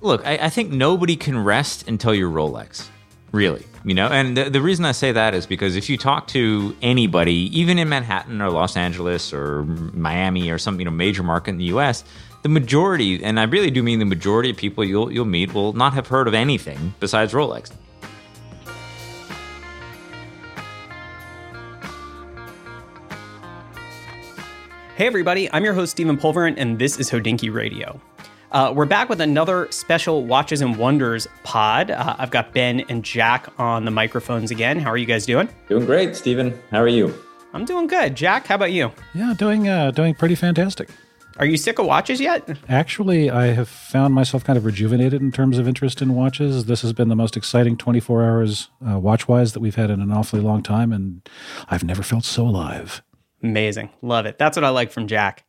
look, I, I think nobody can rest until you're Rolex, really. You know, and the, the reason I say that is because if you talk to anybody, even in Manhattan or Los Angeles or Miami or some you know major market in the U.S., the majority, and I really do mean the majority of people you'll you'll meet will not have heard of anything besides Rolex. Hey everybody, I'm your host Stephen Pulvirent, and this is Hodinkee Radio. Uh, we're back with another special Watches and Wonders pod. Uh, I've got Ben and Jack on the microphones again. How are you guys doing? Doing great, Stephen. How are you? I'm doing good. Jack, how about you? Yeah, doing uh, doing pretty fantastic. Are you sick of watches yet? Actually, I have found myself kind of rejuvenated in terms of interest in watches. This has been the most exciting 24 hours uh, watch wise that we've had in an awfully long time, and I've never felt so alive. Amazing. Love it. That's what I like from Jack.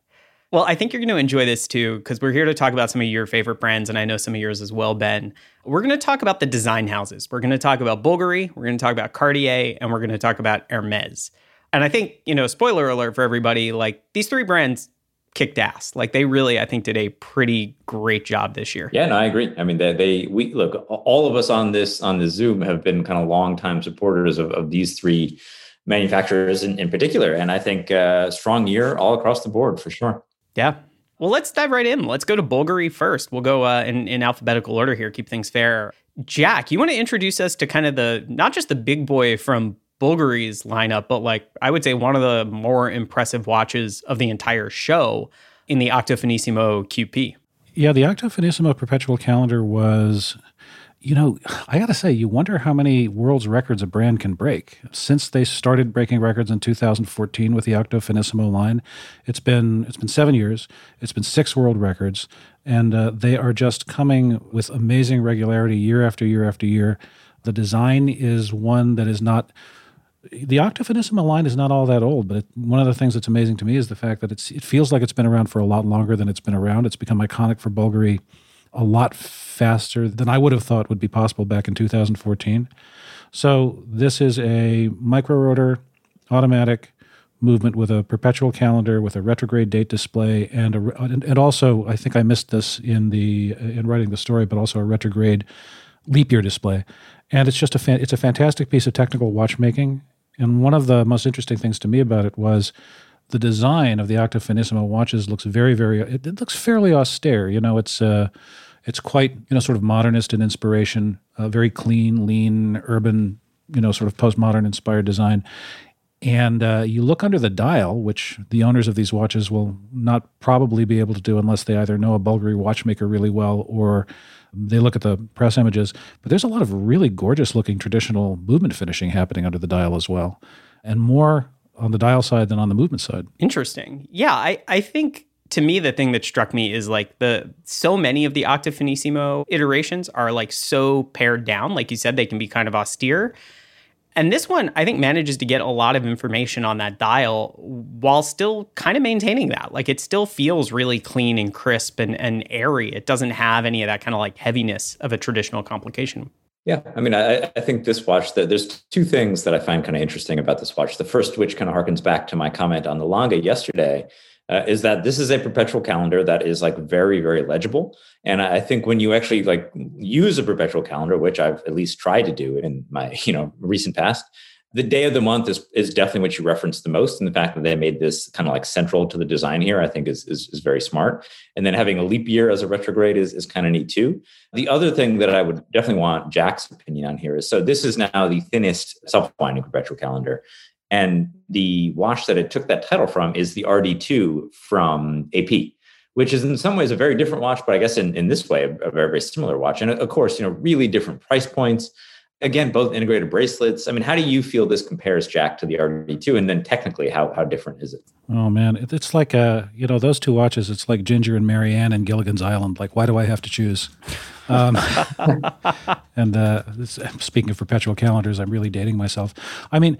Well, I think you're going to enjoy this too, because we're here to talk about some of your favorite brands, and I know some of yours as well, Ben. We're going to talk about the design houses. We're going to talk about Bulgari, we're going to talk about Cartier, and we're going to talk about Hermes. And I think, you know, spoiler alert for everybody, like these three brands kicked ass. Like they really, I think, did a pretty great job this year. Yeah, no, I agree. I mean, they, they we look, all of us on this on the Zoom have been kind of longtime supporters of, of these three manufacturers in, in particular. And I think uh, strong year all across the board for sure. Yeah. Well, let's dive right in. Let's go to Bulgari first. We'll go uh, in, in alphabetical order here, keep things fair. Jack, you want to introduce us to kind of the, not just the big boy from Bulgari's lineup, but like I would say one of the more impressive watches of the entire show in the Octo Finissimo QP. Yeah, the Octo Finissimo perpetual calendar was you know, I got to say, you wonder how many world's records a brand can break. Since they started breaking records in 2014 with the Octo Finissimo line, it's been it's been seven years. It's been six world records, and uh, they are just coming with amazing regularity year after year after year. The design is one that is not. The Octo Finissimo line is not all that old, but it, one of the things that's amazing to me is the fact that it's it feels like it's been around for a lot longer than it's been around. It's become iconic for Bulgari a lot faster than I would have thought would be possible back in 2014. So this is a micro rotor automatic movement with a perpetual calendar with a retrograde date display and a, and also I think I missed this in the in writing the story but also a retrograde leap year display and it's just a it's a fantastic piece of technical watchmaking and one of the most interesting things to me about it was the design of the Octo Finissimo watches looks very, very. It, it looks fairly austere. You know, it's uh, it's quite you know sort of modernist in inspiration, uh, very clean, lean, urban, you know, sort of postmodern inspired design. And uh, you look under the dial, which the owners of these watches will not probably be able to do unless they either know a Bulgari watchmaker really well or they look at the press images. But there's a lot of really gorgeous looking traditional movement finishing happening under the dial as well. And more on the dial side than on the movement side. Interesting. Yeah, I, I think to me the thing that struck me is like the so many of the Octo Finissimo iterations are like so pared down. Like you said, they can be kind of austere. And this one, I think, manages to get a lot of information on that dial while still kind of maintaining that. Like it still feels really clean and crisp and, and airy. It doesn't have any of that kind of like heaviness of a traditional complication. Yeah, I mean, I, I think this watch. There's two things that I find kind of interesting about this watch. The first, which kind of harkens back to my comment on the Lange yesterday, uh, is that this is a perpetual calendar that is like very, very legible. And I think when you actually like use a perpetual calendar, which I've at least tried to do in my you know recent past, the day of the month is is definitely what you reference the most. And the fact that they made this kind of like central to the design here, I think is is, is very smart. And then having a leap year as a retrograde is, is kind of neat too. The other thing that I would definitely want Jack's opinion on here is so this is now the thinnest self-winding perpetual calendar. And the watch that it took that title from is the RD2 from AP, which is in some ways a very different watch, but I guess in, in this way, a, a very, very similar watch. And of course, you know, really different price points again, both integrated bracelets. I mean, how do you feel this compares, Jack, to the RD2? And then technically, how, how different is it? Oh, man. It's like, uh, you know, those two watches, it's like Ginger and Mary Ann and Gilligan's Island. Like, why do I have to choose? Um, and uh, speaking of perpetual calendars, I'm really dating myself. I mean,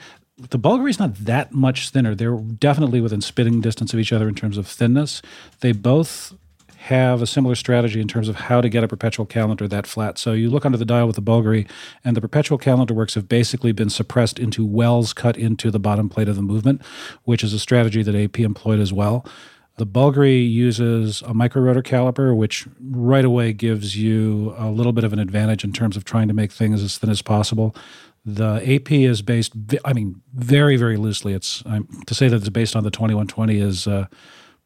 the Bulgari's not that much thinner. They're definitely within spitting distance of each other in terms of thinness. They both have a similar strategy in terms of how to get a perpetual calendar that flat. So you look under the dial with the Bulgari, and the perpetual calendar works have basically been suppressed into wells cut into the bottom plate of the movement, which is a strategy that AP employed as well. The Bulgari uses a micro rotor caliber, which right away gives you a little bit of an advantage in terms of trying to make things as thin as possible. The AP is based, I mean, very, very loosely. It's um, to say that it's based on the 2120 is uh,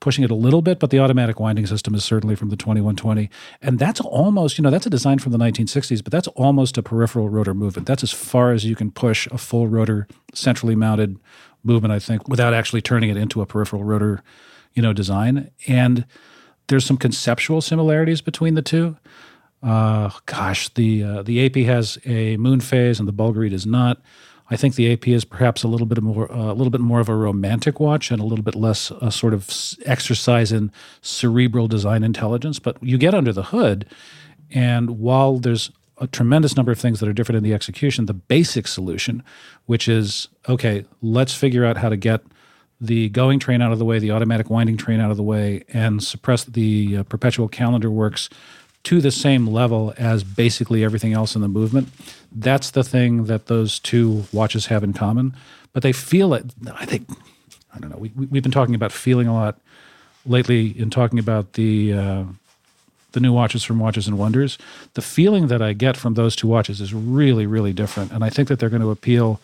pushing it a little bit, but the automatic winding system is certainly from the 2120. And that's almost, you know, that's a design from the 1960s, but that's almost a peripheral rotor movement. That's as far as you can push a full rotor centrally mounted movement, I think, without actually turning it into a peripheral rotor, you know, design. And there's some conceptual similarities between the two. Uh, gosh, the uh, the AP has a moon phase and the Bulgari does not. I think the AP is perhaps a little bit more uh, a little bit more of a romantic watch and a little bit less a sort of exercise in cerebral design intelligence. But you get under the hood, and while there's a tremendous number of things that are different in the execution, the basic solution, which is okay, let's figure out how to get the going train out of the way, the automatic winding train out of the way, and suppress the uh, perpetual calendar works to the same level as basically everything else in the movement. That's the thing that those two watches have in common. But they feel it. I think, I don't know, we, we've been talking about feeling a lot lately in talking about the. Uh, the new watches from Watches and Wonders. The feeling that I get from those two watches is really, really different. And I think that they're going to appeal.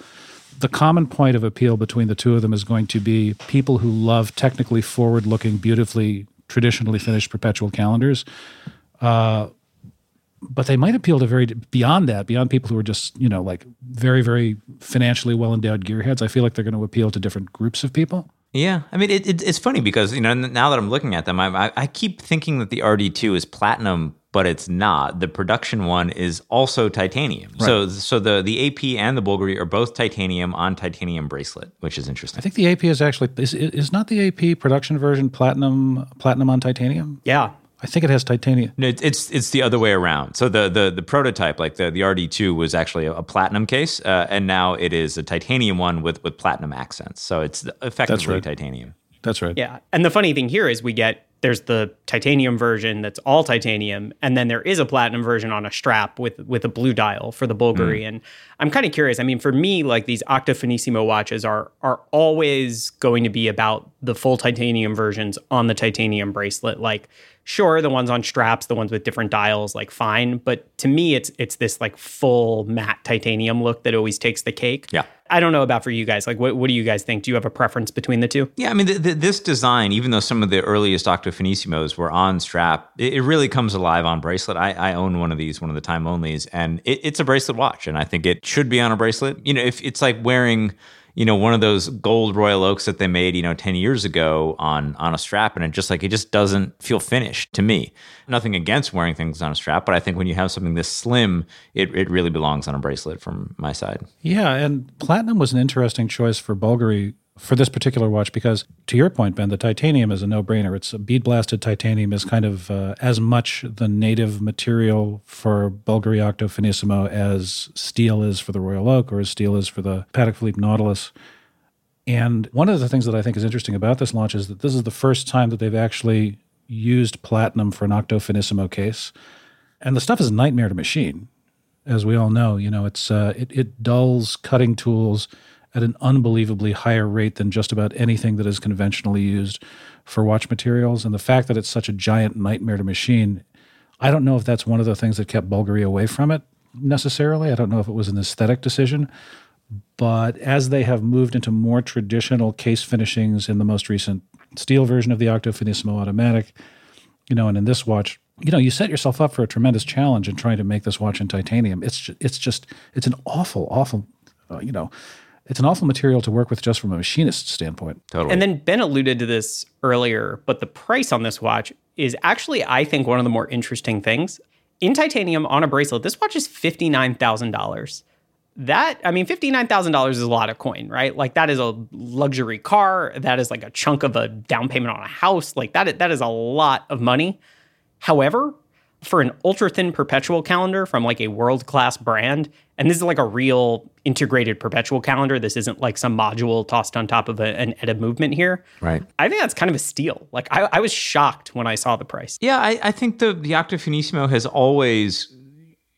The common point of appeal between the two of them is going to be people who love technically forward looking, beautifully, traditionally finished perpetual calendars uh, but they might appeal to very beyond that, beyond people who are just you know like very very financially well endowed gearheads. I feel like they're going to appeal to different groups of people. Yeah, I mean it, it, it's funny because you know now that I'm looking at them, I, I keep thinking that the RD2 is platinum, but it's not. The production one is also titanium. Right. So so the the AP and the Bulgari are both titanium on titanium bracelet, which is interesting. I think the AP is actually is, is not the AP production version platinum platinum on titanium. Yeah, I think it has titanium. No, it's it's the other way around. So the the the prototype, like the the RD2, was actually a, a platinum case, uh, and now it is a titanium one with with platinum accents. So it's effectively right. titanium. That's right. Yeah, and the funny thing here is we get there's the titanium version that's all titanium, and then there is a platinum version on a strap with with a blue dial for the Bulgari. Mm. And I'm kind of curious. I mean, for me, like these Octo Finissimo watches are are always going to be about the full titanium versions on the titanium bracelet. Like sure the ones on straps the ones with different dials like fine but to me it's it's this like full matte titanium look that always takes the cake. Yeah. I don't know about for you guys like what, what do you guys think? Do you have a preference between the two? Yeah i mean the, the, this design even though some of the earliest octo finissimos were on strap it, it, really comes alive on bracelet. I, I own one of these one of the time onlys and it, it's a bracelet watch and i think it should be on a bracelet. You know if it's like wearing you know, one of those gold Royal Oaks that they made, you know, 10 years ago on on a strap and it just like it just doesn't feel finished to me. Nothing against wearing things on a strap, but I think when you have something this slim, it, it really belongs on a bracelet from my side. Yeah, and platinum was an interesting choice for Bulgari for this particular watch because to your point ben the titanium is a no-brainer. It's a bead blasted titanium is kind of uh, as much the native material for bulgari octo finissimo as steel is for the royal oak or as steel is for the patek philippe nautilus. And one of the things that i think is interesting about this launch is that this is the first time that they've actually used platinum for an octo finissimo case. And the stuff is a nightmare to machine. As we all know you know it's uh, it, it dulls cutting tools at an unbelievably higher rate than just about anything that is conventionally used for watch materials. And the fact that it's such a giant nightmare to machine, I don't know if that's one of the things that kept Bulgari away from it necessarily. I don't know if it was an aesthetic decision. But as they have moved into more traditional case finishings in the most recent steel version of the Octo Finissimo Automatic, you know, and in this watch, you know, you set yourself up for a tremendous challenge in trying to make this watch in titanium. It's just, it's just it's an awful, awful, uh, you know, it's an awful material to work with just from a machinist standpoint. Totally. And then Ben alluded to this earlier, but the price on this watch is actually, I think, one of the more interesting things. In titanium on a bracelet, this watch is $59,000. That, I mean, $59,000 is a lot of coin, right? Like that is a luxury car. That is like a chunk of a down payment on a house. Like that, that is a lot of money. However, for an ultra thin perpetual calendar from like a world class brand, and this is like a real integrated perpetual calendar. This isn't like some module tossed on top of a, an ETA movement here. Right. I think that's kind of a steal. Like I, I was shocked when I saw the price. Yeah, I, I think the the Octo Finissimo has always,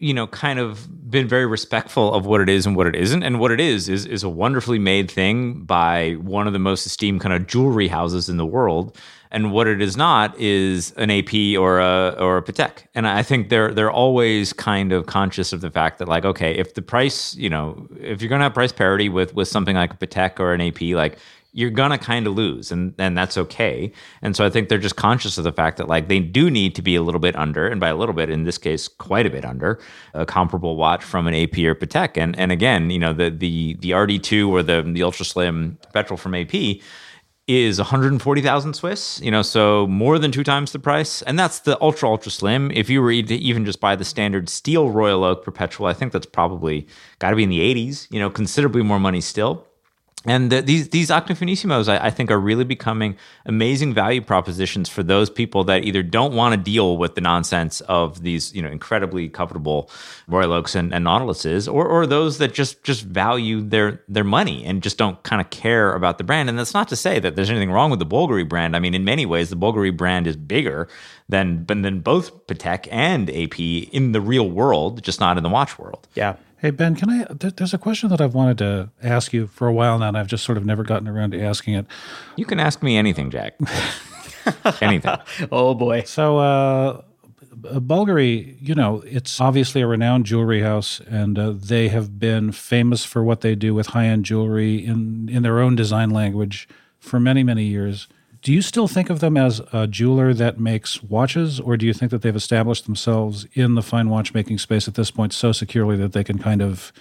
you know, kind of been very respectful of what it is and what it isn't. And what it is is is a wonderfully made thing by one of the most esteemed kind of jewelry houses in the world. And what it is not is an AP or a or a Patek. And I think they're they're always kind of conscious of the fact that like, okay, if the price, you know, if you're gonna have price parity with with something like a Patek or an AP, like you're gonna kind of lose and and that's okay and so i think they're just conscious of the fact that like they do need to be a little bit under and by a little bit in this case quite a bit under a comparable watch from an ap or patek and and again you know the the the rd2 or the the ultra slim petrol from ap is 140,000 Swiss, you know, so more than two times the price. And that's the ultra, ultra slim. If you were to even just buy the standard steel Royal Oak Perpetual, I think that's probably got to be in the 80s, you know, considerably more money still and the, these these Octofinissimos, I, I, think, are really becoming amazing value propositions for those people that either don't want to deal with the nonsense of these, you know, incredibly covetable Royal Oaks and, and Nautiluses, or or those that just just value their their money and just don't kind of care about the brand. And that's not to say that there's anything wrong with the Bulgari brand. I mean, in many ways, the Bulgari brand is bigger than than both Patek and AP in the real world, just not in the watch world. Yeah. Hey, Ben, can I? There's a question that I've wanted to ask you for a while now, and I've just sort of never gotten around to asking it. You can ask me anything, Jack. anything. oh, boy. So, uh, Bulgari, you know, it's obviously a renowned jewelry house, and uh, they have been famous for what they do with high end jewelry in, in their own design language for many, many years do you still think of them as a jeweler that makes watches, or do you think that they've established themselves in the fine watchmaking space at this point so securely that they can kind of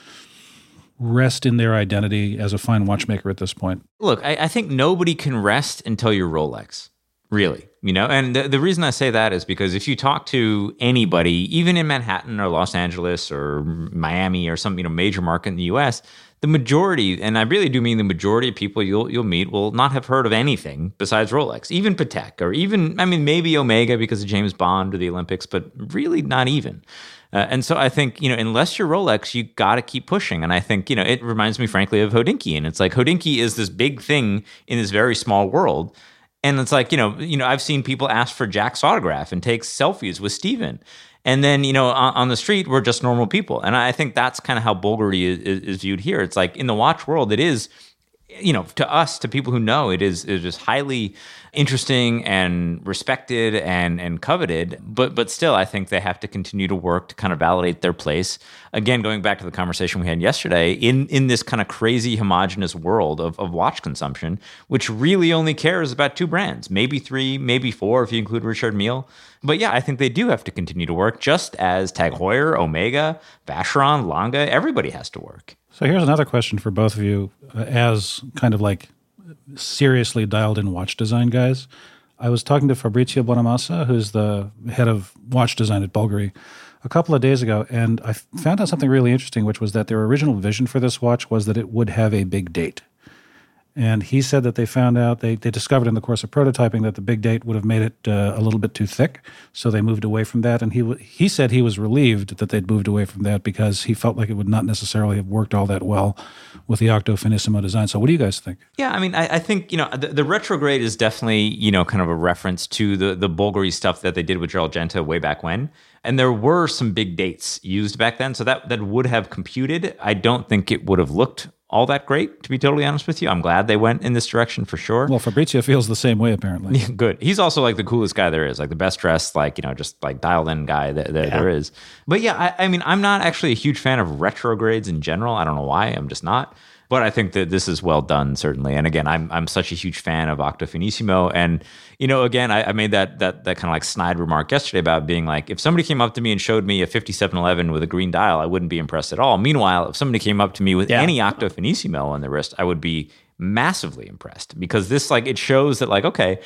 rest in their identity as a fine watchmaker at this point? Look, I, I think nobody can rest until you're Rolex, really. You know, and the, the reason I say that is because if you talk to anybody, even in Manhattan or Los Angeles or Miami or some you know major market in the U.S., the majority, and I really do mean the majority of people you'll you'll meet will not have heard of anything besides Rolex, even Patek, or even I mean maybe Omega because of James Bond or the Olympics, but really not even. Uh, and so I think you know unless you're Rolex, you got to keep pushing. And I think you know it reminds me frankly of Hodinkee, and it's like Hodinkee is this big thing in this very small world. And it's like, you know, you know, I've seen people ask for Jack's autograph and take selfies with Steven. And then, you know, on, on, the street, we're just normal people. And I think that's kind of how Bulgari is, is, is, viewed here. It's like in the watch world, it is, you know, to us, to people who know, it is, it is highly interesting and respected and and coveted but but still i think they have to continue to work to kind of validate their place. Again going back to the conversation we had yesterday in in this kind of crazy homogenous world of, of watch consumption which really only cares about two brands maybe three maybe four if you include richard mille. But yeah i think they do have to continue to work just as tag heuer omega vacheron lange everybody has to work. So here's another question for both of you uh, as kind of like seriously dialed in watch design guys. I was talking to Fabrizio Buonamassa, who's the head of watch design at Bulgari, a couple of days ago, and I found out something really interesting, which was that their original vision for this watch was that it would have a big date. And he said that they found out, they, they discovered in the course of prototyping that the big date would have made it uh, a little bit too thick. So they moved away from that. And he, he said he was relieved that they'd moved away from that because he felt like it would not necessarily have worked all that well with the Octo Finissimo design. So what do you guys think? Yeah, I mean, I, I think, you know, the, the, retrograde is definitely, you know, kind of a reference to the, the Bulgari stuff that they did with Gerald Genta way back when. And there were some big dates used back then. So that, that would have computed. I don't think it would have looked all that great, to be totally honest with you. I'm glad they went in this direction for sure. Well, Fabrizio feels the same way, apparently. Yeah, good. He's also like the coolest guy there is, like the best dressed, like, you know, just like dialed in guy that, that yeah. there is. But yeah, I, I mean, I'm not actually a huge fan of retrogrades in general. I don't know why. I'm just not but I think that this is well done, certainly. And again, I'm I'm such a huge fan of Octo Finissimo. And you know, again, I, I made that that that kind of like snide remark yesterday about being like, if somebody came up to me and showed me a 5711 with a green dial, I wouldn't be impressed at all. Meanwhile, if somebody came up to me with yeah. any Octo Finissimo on the wrist, I would be massively impressed because this like it shows that like okay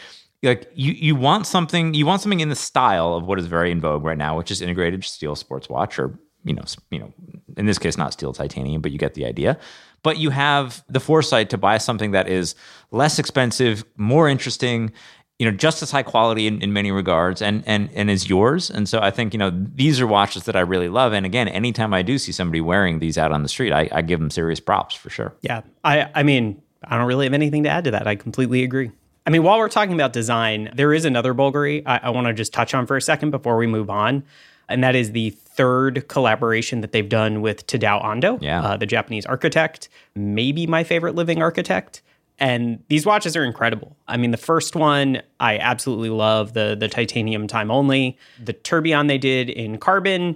like you you want something you want something in the style of what is very in vogue right now which is integrated steel sports watch or you know you know in this case not steel titanium but you get the idea but you have the foresight to buy something that is less expensive, more interesting, you know, just as high quality in, in many regards and and and is yours. And so I think, you know, these are watches that I really love. And again, anytime I do see somebody wearing these out on the street, I, I give them serious props for sure. Yeah. I I mean, I don't really have anything to add to that. I completely agree. I mean, while we're talking about design, there is another Bulgari I, I want to just touch on for a second before we move on. And that is the third collaboration that they've done with Tadao Ando, Yeah. uh, the Japanese architect, maybe my favorite living architect. And these watches are incredible. I mean, the first one I absolutely love the the titanium time only. The tourbillon they did in carbon,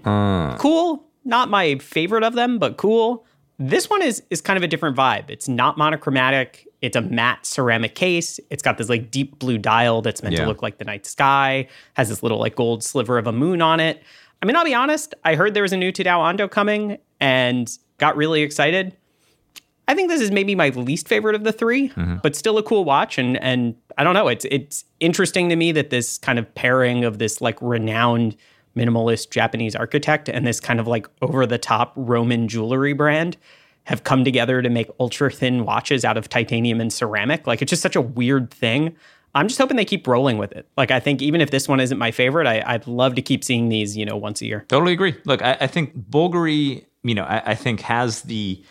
cool. Not my favorite of them, but cool. This one is is kind of a different vibe. It's not monochromatic. It's a matte ceramic case. It's got this like deep blue dial that's meant Yeah. to look like the night sky. Has this little like gold sliver of a moon on it. I mean, I'll be honest. I heard there was a new Tadao Ando coming and got really excited. I think this is maybe my least favorite of the 3 mm-hmm. but still a cool watch. And and I don't know. It's it's interesting to me that this kind of pairing of this like renowned minimalist Japanese architect and this kind of like over the top Roman jewelry brand have come together to make ultra thin watches out of titanium and ceramic. Like it's just such a weird thing. I'm just hoping they keep rolling with it. Like I think even if this one isn't my favorite, I, I'd love to keep seeing these, you know, once a year. Totally agree. Look, I, I think Bulgari, you know, I, I think has the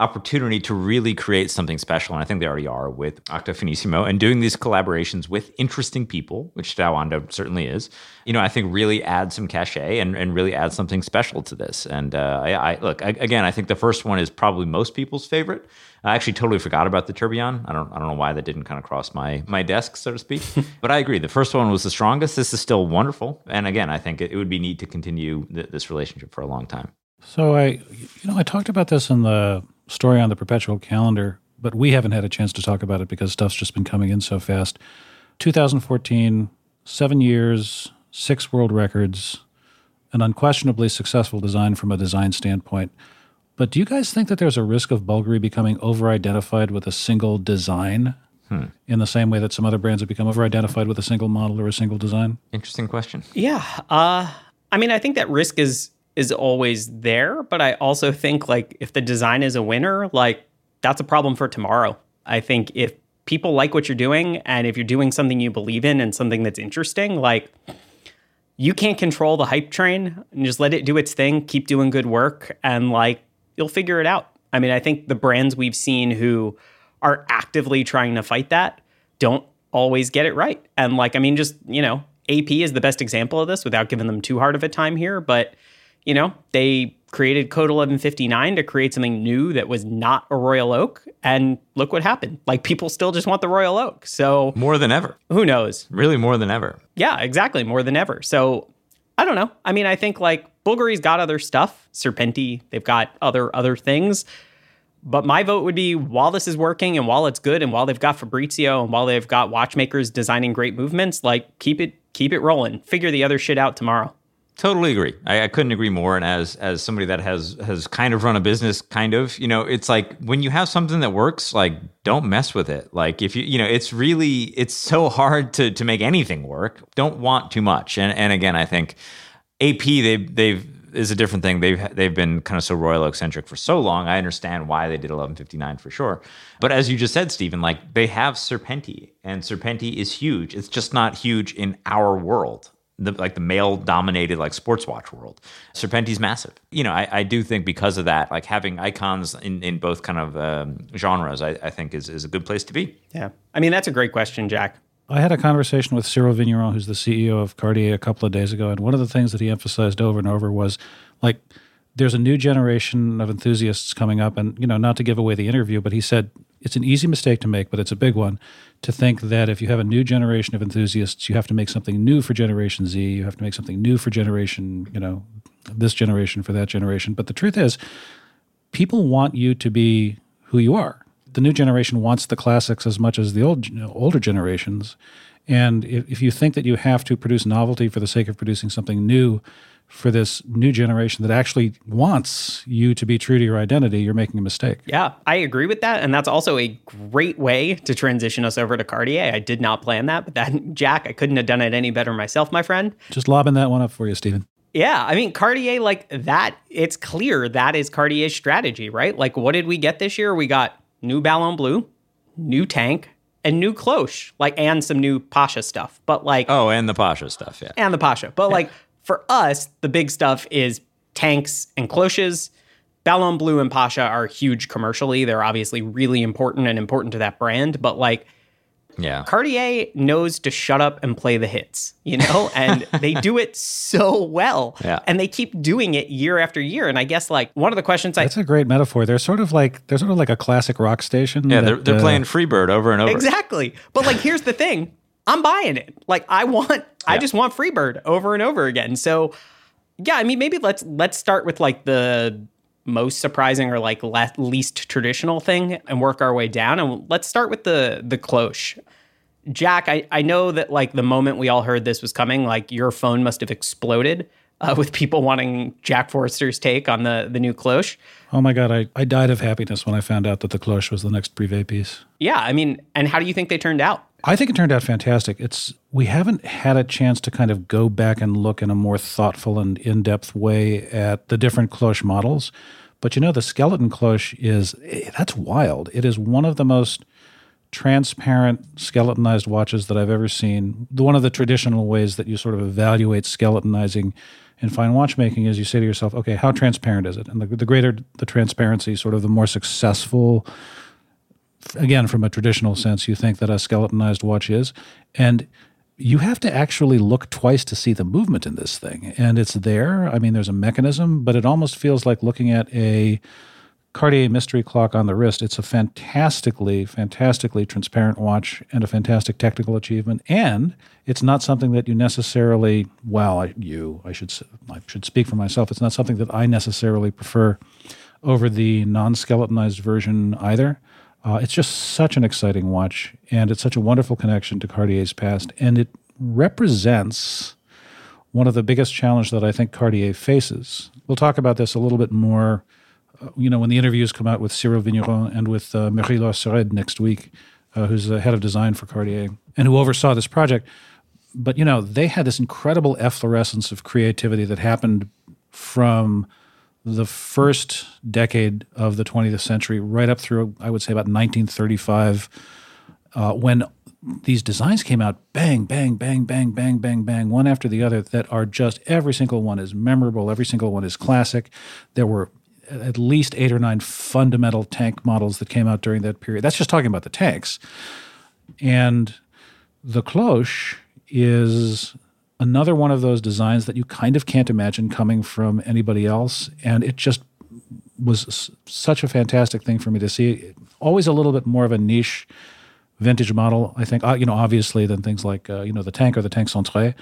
opportunity to really create something special, and I think they already are with Octo Finissimo and doing these collaborations with interesting people, which Tadao Ando certainly is. You know, I think really add some cachet and, and really add something special to this. And uh, I, I look I, again, I think the first one is probably most people's favorite. I actually totally forgot about the tourbillon. I don't I don't know why that didn't kind of cross my my desk, so to speak. but I agree. The first one was the strongest. This is still wonderful. And again, I think it, it would be neat to continue th- this relationship for a long time. So I, you know, I talked about this in the story on the perpetual calendar, but we haven't had a chance to talk about it because stuff's just been coming in so fast. 2014, seven years, six world records, an unquestionably successful design from a design standpoint. But do you guys think that there's a risk of Bulgari becoming over-identified with a single design? In the same way that some other brands have become over-identified with a single model or a single design. Interesting question. Yeah. Uh I mean, I think that risk is is always there, but I also think like if the design is a winner, like that's a problem for tomorrow. I think if people like what you're doing and if you're doing something you believe in and something that's interesting, like you can't control the hype train and just let it do its thing, keep doing good work and like you'll figure it out. I mean, I think the brands we've seen who are actively trying to fight that don't always get it right. And like, I mean, just, you know, AP is the best example of this without giving them too hard of a time here. But, you know, they created Code 1159 to create something new that was not a Royal Oak. And look what happened. Like, people still just want the Royal Oak. So More than ever. who knows? Really more than ever. Yeah, exactly. More than ever. So I don't know. I mean, I think like Bulgari's got other stuff. Serpenti, they've got other other things. But my vote would be while this is working and while it's good and while they've got Fabrizio and while they've got watchmakers designing great movements, like keep it keep it rolling. Figure the other shit out tomorrow. Totally agree. I, I couldn't agree more. And as as somebody that has has kind of run a business, kind of, you know, it's like when you have something that works, like don't mess with it. Like if you, you know, it's really it's so hard to to make anything work. Don't want too much. And and again, I think AP they've they've is a different thing. They've they've been kind of so royal eccentric for so long. I understand why they did 1159 for sure. But as you just said, Stephen, like they have Serpenti, and Serpenti is huge. It's just not huge in our world. The, like the male dominated like sports watch world serpenti's massive you know I, I do think because of that like having icons in, in both kind of um, genres I, I think is, is a good place to be Yeah. I mean, that's a great question, Jack. I had a conversation with Cyril Vigneron, who's the CEO of Cartier, a couple of days ago, and one of the things that he emphasized over and over was like there's a new generation of enthusiasts coming up, and you know, not to give away the interview, but he said it's an easy mistake to make, but it's a big one to think that if you have a new generation of enthusiasts, you have to make something new for Generation Z, you have to make something new for generation, you know, this generation for that generation. But the truth is, people want you to be who you are. The new generation wants the classics as much as the old you know, older generations. And if, if you think that you have to produce novelty for the sake of producing something new for this new generation that actually wants you to be true to your identity, you're making a mistake. Yeah, I agree with that. And that's also a great way to transition us over to Cartier. I did not plan that, but that, Jack, I couldn't have done it any better myself, my friend. Just lobbing that one up for you, Stephen. Yeah, I mean, Cartier, like that, it's clear that is Cartier's strategy, right? Like, what did we get this year? We got new Ballon Bleu, new tank, and new cloche, like, and some new Pasha stuff. But, like, oh and the pasha stuff yeah and the Pasha. But like for us, the big stuff is tanks and cloches. Ballon Bleu and Pasha are huge commercially. They're obviously really important and important to that brand. But like Yeah. Cartier knows to shut up and play the hits, you know, and they do it so well. Yeah. And they keep doing it year after year. And I guess like one of the questions I That's a great metaphor. They're sort of like they're sort of like a classic rock station. Yeah, that, they're, they're uh, playing Freebird over and over. Exactly. But like here's the thing. I'm buying it. Like I want I just want Freebird over and over again. So yeah, I mean maybe let's let's start with like the most surprising or like le- least traditional thing and work our way down and let's start with the the cloche. Jack, I, I know that like the moment we all heard this was coming, like your phone must have exploded uh, with people wanting Jack Forster's take on the the new cloche. Oh my god, I, I died of happiness when I found out that the cloche was the next privé piece. Yeah, I mean, and how do you think they turned out? I think it turned out fantastic. It's we haven't had a chance to kind of go back and look in a more thoughtful and in-depth way at the different cloche models. But you know, the skeleton cloche is eh, that's wild. It is one of the most transparent skeletonized watches that I've ever seen. One of the traditional ways that you sort of evaluate skeletonizing in fine watchmaking is you say to yourself, okay, how transparent is it? And the, the greater the transparency, sort of the more successful again, from a traditional sense, you think that a skeletonized watch is. And you have to actually look twice to see the movement in this thing. And it's there. I mean, there's a mechanism, but it almost feels like looking at a Cartier mystery clock on the wrist. It's a fantastically, fantastically transparent watch and a fantastic technical achievement. And it's not something that you necessarily, well, I, you, I should, I should speak for myself. It's not something that I necessarily prefer over the non-skeletonized version either. Uh, it's just such an exciting watch, and it's such a wonderful connection to Cartier's past, and it represents one of the biggest challenges that I think Cartier faces. We'll talk about this a little bit more, uh, you know, when the interviews come out with Cyril Vigneron and with uh, Marie-Laure Cérède next week, uh, who's the head of design for Cartier and who oversaw this project. But you know, they had this incredible efflorescence of creativity that happened from the first decade of the 20th century, right up through, I would say, about 1935, uh, when these designs came out bang, bang, bang, bang, bang, bang, bang, one after the other, that are just every single one is memorable, every single one is classic. There were at least eight or nine fundamental tank models that came out during that period. That's just talking about the tanks. And the cloche is another one of those designs that you kind of can't imagine coming from anybody else. And it just was such a fantastic thing for me to see. Always a little bit more of a niche vintage model, I think, uh, you know, obviously than things like, uh, you know, the tank or the tank centré,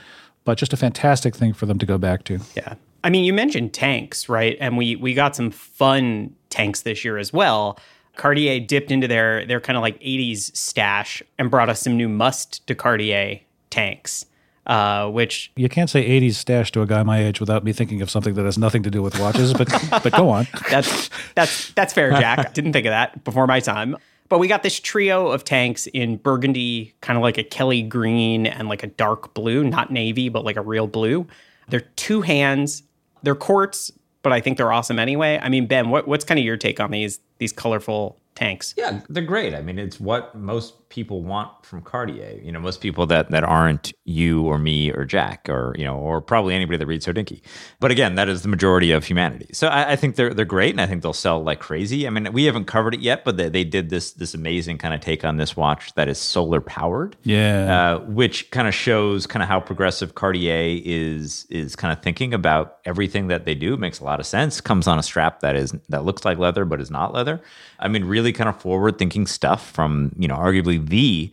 but just a fantastic thing for them to go back to. Yeah. I mean, you mentioned tanks, right? And we we got some fun tanks this year as well. Cartier dipped into their their kind of like 80s stash and brought us some new Must de Cartier tanks. Uh, which You can't say 80s stash to a guy my age without me thinking of something that has nothing to do with watches, but but go on. that's that's that's fair, Jack. Didn't think of that before my time. But we got this trio of tanks in burgundy, kind of like a Kelly green and like a dark blue, not navy, but like a real blue. They're two hands. They're quartz, but I think they're awesome anyway. I mean, Ben, what, what's kind of your take on these these colorful tanks? Yeah, they're great. I mean, it's what most people want from Cartier. You know, most people that that aren't you or me or Jack or you know, or probably anybody that reads Hodinkee. But again, that is the majority of humanity. So I, I think they're they're great, and I think they'll sell like crazy. I mean, we haven't covered it yet, but they, they did this this amazing kind of take on this watch that is solar powered. Yeah. Uh, which kind of shows kind of how progressive Cartier is is kind of thinking about everything that they do. It makes a lot of sense. Comes on a strap that is that looks like leather but is not leather. I mean, really kind of forward thinking stuff from you know arguably the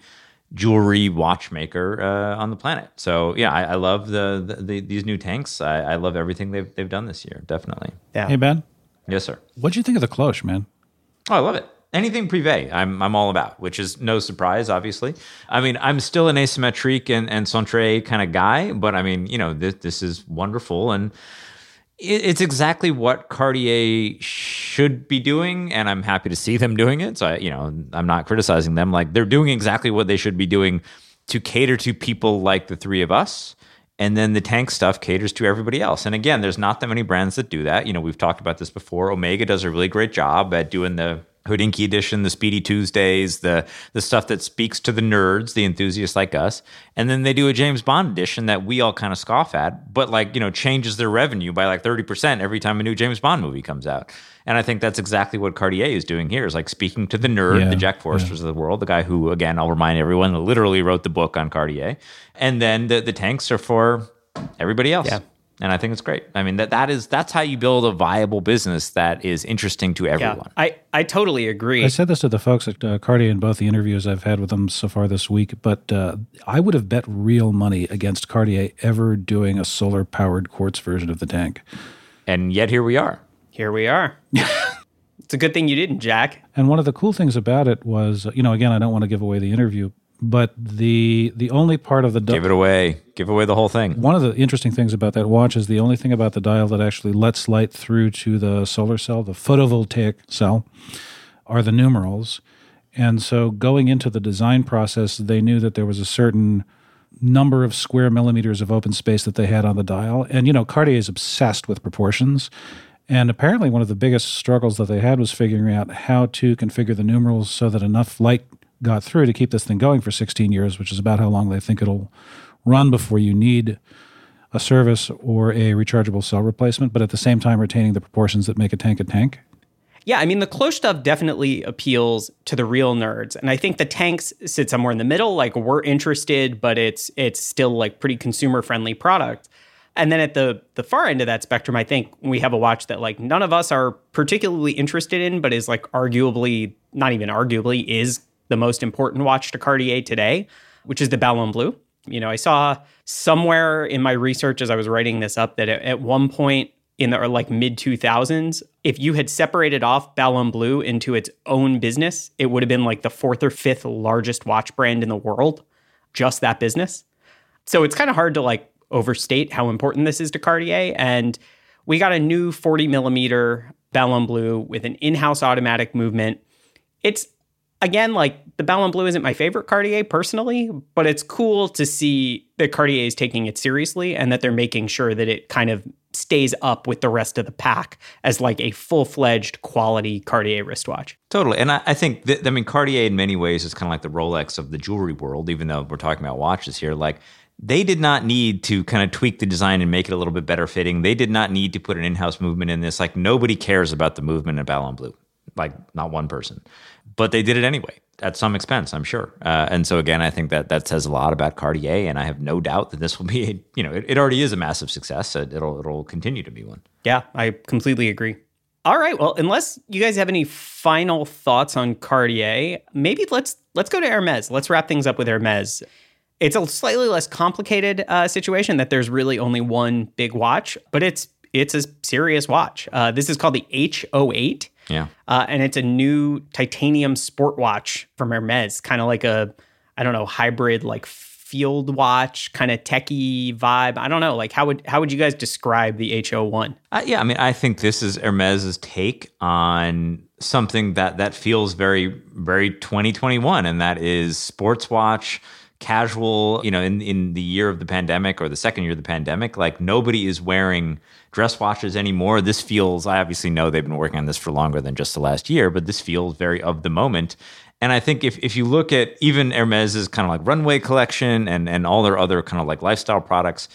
jewelry watchmaker uh, on the planet. So yeah, I, I love the, the, the these new tanks. I, I love everything they've they've done this year. Definitely. Yeah. hey, Ben, Yes, sir. What do you think of the cloche, man? Oh, I love it. Anything privé, I'm I'm all about, which is no surprise, obviously. I mean, I'm still an asymmetrique and, and centre kind of guy, but I mean, you know, this this is wonderful and it, it's exactly what Cartier should be doing, and I'm happy to see them doing it. So I, you know, I'm not criticizing them. Like they're doing exactly what they should be doing to cater to people like the three of us. And then the tank stuff caters to everybody else. And again, there's not that many brands that do that. You know, we've talked about this before. Omega does a really great job at doing the Hodinkee edition, the Speedy Tuesdays, the the stuff that speaks to the nerds, the enthusiasts like us, and then they do a James Bond edition that we all kind of scoff at, but like you know changes their revenue by like thirty percent every time a new James Bond movie comes out. And I think that's exactly what Cartier is doing here, is like speaking to the nerd, Yeah, the Jack Forsters of the world, the guy who, again, I'll remind everyone, literally wrote the book on Cartier, and then the the tanks are for everybody else. Yeah. And I think it's great. I mean that that is that's how you build a viable business that is interesting to Yeah, everyone. I, I totally agree. I said this to the folks at uh, Cartier in both the interviews I've had with them so far this week, but uh, I would have bet real money against Cartier ever doing a solar powered quartz version of the tank. And yet here we are. Here we are. it's a good thing you didn't, Jack. And one of the cool things about it was, you know, again, I don't want to give away the interview, but the the only part of the dial Give it away. Give away the whole thing. one of the interesting things about that watch is the only thing about the dial that actually lets light through to the solar cell, the photovoltaic cell, are the numerals. And so going into the design process, they knew that there was a certain number of square millimeters of open space that they had on the dial. And, you know, Cartier is obsessed with proportions. And apparently, one of the biggest struggles that they had was figuring out how to configure the numerals so that enough light got through to keep this thing going for 16 years, which is about how long they think it'll run before you need a service or a rechargeable cell replacement, but at the same time retaining the proportions that make a tank a tank. Yeah, I mean the Cloche stuff definitely appeals to the real nerds, and I think the tanks sit somewhere in the middle. Like we're interested, but it's it's still like pretty consumer friendly product. And then at the the far end of that spectrum, I think we have a watch that like none of us are particularly interested in, but is like arguably not even arguably is the most important watch to Cartier today, which is the Ballon Bleu. You know, I saw somewhere in my research as I was writing this up that at, one point in the like mid 2000s, if you had separated off Ballon Bleu into its own business, it would have been like the fourth or fifth largest watch brand in the world, just that business. So it's kind of hard to like overstate how important this is to Cartier. And we got a new 40 millimeter Ballon Bleu with an in-house automatic movement. It's again like the Ballon Bleu isn't my favorite Cartier personally, but it's cool to see that Cartier is taking it seriously and that they're making sure that it kind of stays up with the rest of the pack as like a full-fledged quality Cartier wristwatch. Totally. And I, I think, that, I mean, Cartier in many ways is kind of like the Rolex of the jewelry world, even though we're talking about watches here. Like, they did not need to kind of tweak the design and make it a little bit better fitting. They did not need to put an in house movement in this. Like, nobody cares about the movement in Ballon Bleu, like, not one person. But they did it anyway at some expense, I'm sure. Uh, and so, again, I think that that says a lot about Cartier. And I have no doubt that this will be, a, you know, it, it already is a massive success. It, it'll, it'll continue to be one. Yeah, I completely agree. All right, well, unless you guys have any final thoughts on Cartier, maybe let's let's go to Hermes. Let's wrap things up with Hermes. It's a slightly less complicated uh, situation that there's really only one big watch, but it's it's a serious watch. Uh, this is called the H08, Yeah. uh, and it's a new titanium sport watch from Hermes, kind of like a I don't know hybrid like field watch kind of techie vibe. I don't know, like how would how would you guys describe the H01? Uh, yeah, I mean, I think this is Hermes's take on something that that feels very, very 2021, and that is sports watch, casual. You know, in in the year of the pandemic or the second year of the pandemic, like nobody is wearing dress watches anymore. This feels. I obviously know they've been working on this for longer than just the last year, but this feels very of the moment. And I think if, if you look at even Hermes's kind of like runway collection and, and all their other kind of like lifestyle products,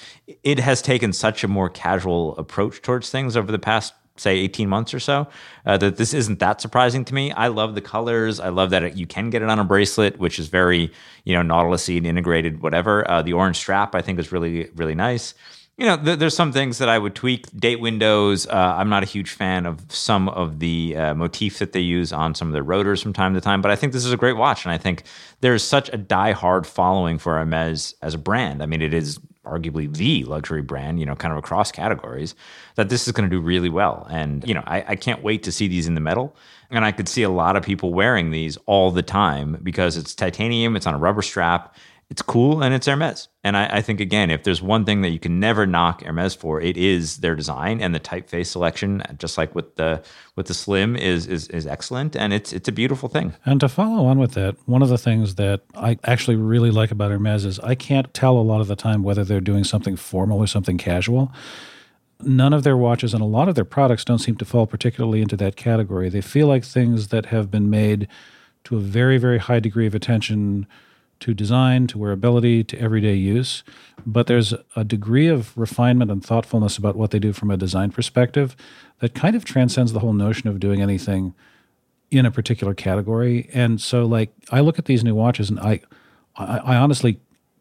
it has taken such a more casual approach towards things over the past, say, 18 months or so, uh, that this isn't that surprising to me. I love the colors. I love that it, you can get it on a bracelet, which is very, you know, Nautilusy and integrated, whatever. Uh, the orange strap, I think, is really, really nice you know, th- there's some things that I would tweak. Date windows. Uh, I'm not a huge fan of some of the uh, motif that they use on some of their rotors from time to time, but I think this is a great watch, and I think there's such a die-hard following for Hermes as a brand. I mean, it is arguably the luxury brand, you know, kind of across categories, that this is going to do really well. And, you know, I, I can't wait to see these in the metal. And I could see a lot of people wearing these all the time because it's titanium, it's on a rubber strap, it's cool and it's Hermes. And I, I, think again, if there's one thing that you can never knock Hermes for, it is their design and the typeface selection. Just like with the with the Slim is is is excellent, and it's it's a beautiful thing. And to follow on with that, one of the things that I actually really like about Hermes is I can't tell a lot of the time whether they're doing something formal or something casual. none of their watches and a lot of their products don't seem to fall particularly into that category. They feel like things that have been made to a very, very high degree of attention to design, to wearability, to everyday use. But there's a degree of refinement and thoughtfulness about what they do from a design perspective that kind of transcends the whole notion of doing anything in a particular category. And so, like, I look at these new watches and I, I, I honestly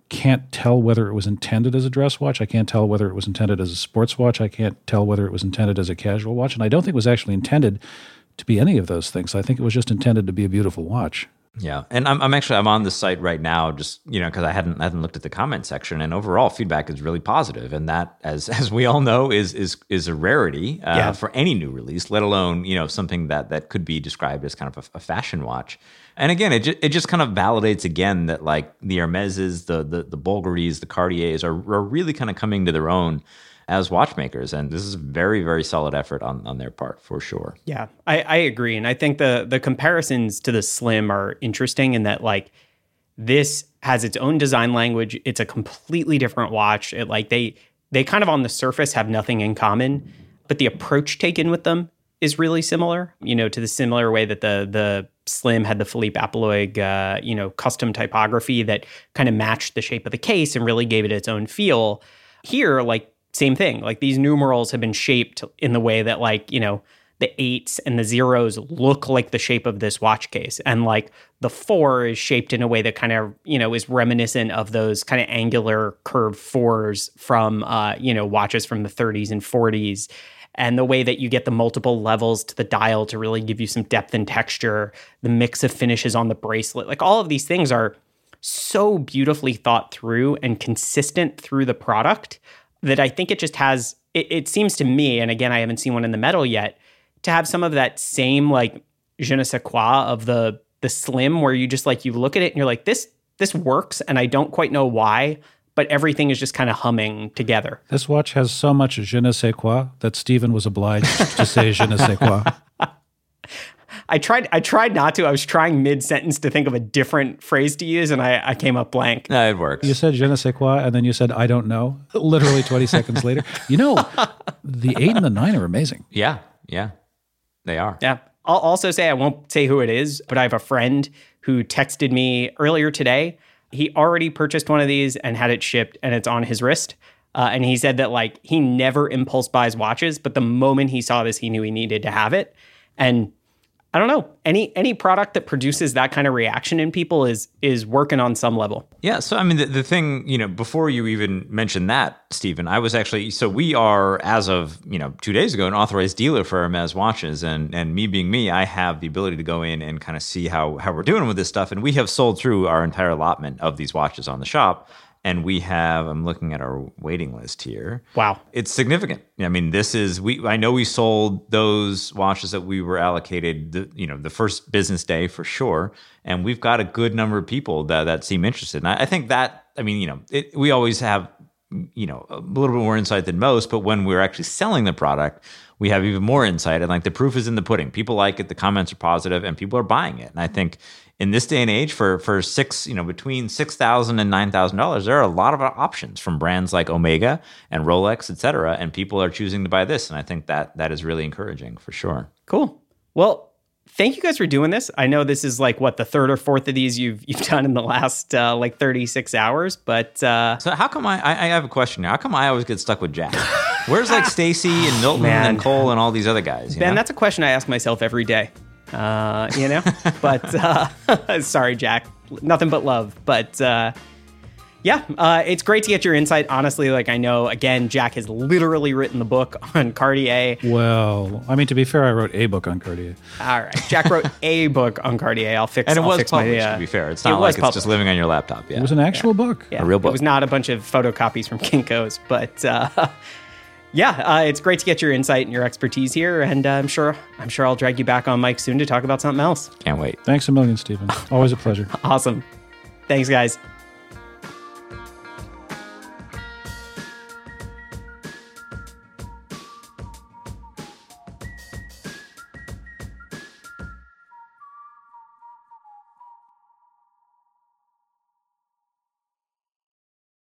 can't tell whether it was intended as a dress watch. I can't tell whether it was intended as a sports watch. I can't tell whether it was intended as a casual watch. And I don't think it was actually intended to be any of those things. I think it was just intended to be a beautiful watch. Yeah, and I'm, I'm actually I'm on the site right now, just you know, because I hadn't I hadn't looked at the comment section, and overall feedback is really positive, and that, as as we all know, is is is a rarity uh, yeah. for any new release, let alone you know something that that could be described as kind of a, a fashion watch. And again, it just, it just kind of validates again that like the Hermeses, the the the Bulgaris, the Cartiers are are really kind of coming to their own as watchmakers. And this is a very, very solid effort on, on their part for sure. Yeah, I, I agree. And I think the the comparisons to the Slim are interesting in that like this has its own design language. It's a completely different watch. It like they they kind of on the surface have nothing in common, but the approach taken with them is really similar. You know, to the similar way that the the Slim had the Philippe Apeloig, uh, you know, custom typography that kind of matched the shape of the case and really gave it its own feel. Here, like same thing. Like these numerals have been shaped in the way that like, you know, the eights and the zeros look like the shape of this watch case. And like the four is shaped in a way that kind of, you know, is reminiscent of those kind of angular curved fours from, uh, you know, watches from the 30s and 40s. And the way that you get the multiple levels to the dial to really give you some depth and texture, the mix of finishes on the bracelet, like all of these things are so beautifully thought through and consistent through the product that I think it just has. It, it, seems to me, and again, I haven't seen one in the metal yet, to have some of that same like je ne sais quoi of the the slim, where you just like you look at it and you're like this this works, and I don't quite know why, but everything is just kind of humming together. This watch has so much je ne sais quoi that Stephen was obliged to say je ne sais quoi. I tried I tried not to. I was trying mid sentence to think of a different phrase to use, and I, I came up blank. No, it works. You said je ne sais quoi, and then you said I don't know. Literally twenty seconds later. You know, the eight and the nine are amazing. Yeah, yeah, they are. Yeah. I'll also say I won't say who it is, but I have a friend who texted me earlier today. He already purchased one of these and had it shipped, and it's on his wrist. Uh, and he said that like he never impulse buys watches, but the moment he saw this, he knew he needed to have it. And I don't know. Any any product that produces that kind of reaction in people is is working on some level. Yeah. So I mean, the, the thing you know, before you even mentioned that, Stephen, I was actually so we are as of you know two days ago an authorized dealer for Hermes watches, and and me being me, I have the ability to go in and kind of see how how we're doing with this stuff, and we have sold through our entire allotment of these watches on the shop and we have i'm looking at our waiting list here. Wow. It's significant. I mean this is we i know we sold those watches that we were allocated the you know the first business day for sure and we've got a good number of people that that seem interested. And i, I think that i mean you know it, we always have you know a little bit more insight than most but when we're actually selling the product we have even more insight and like the proof is in the pudding. People like it the comments are positive and people are buying it. And i think in this day and age for for six you know between six thousand and nine thousand dollars there are a lot of options from brands like omega and rolex etc and people are choosing to buy this and i think that that is really encouraging for sure. Cool. Well thank you guys for doing this. I know this is like what the third or fourth of these you've you've done in the last uh, like 36 hours but uh, so how come I, I have a question now how come i always get stuck with jack? Where's like stacy and milton Man. and cole and all these other guys ben know? that's a question i ask myself every day uh, you know. but uh, sorry, Jack, nothing but love. But uh, yeah, uh, it's great to get your insight. Honestly, like I know, again, Jack has literally written the book on Cartier. Well, I mean, to be fair, I wrote a book on Cartier. All right, Jack wrote a book on Cartier. I'll fix. And it I'll was fix published. My, uh, to be fair, it's not it like it's just living on your laptop. Yeah, it was an actual yeah. book, yeah. a real book. It was not a bunch of photocopies from Kinkos, but. Uh, yeah, uh, it's great to get your insight and your expertise here, and uh, I'm sure I'm sure I'll drag you back on Mike soon to talk about something else. Can't wait. Thanks a million, Stephen. Always a pleasure. awesome. Thanks, guys.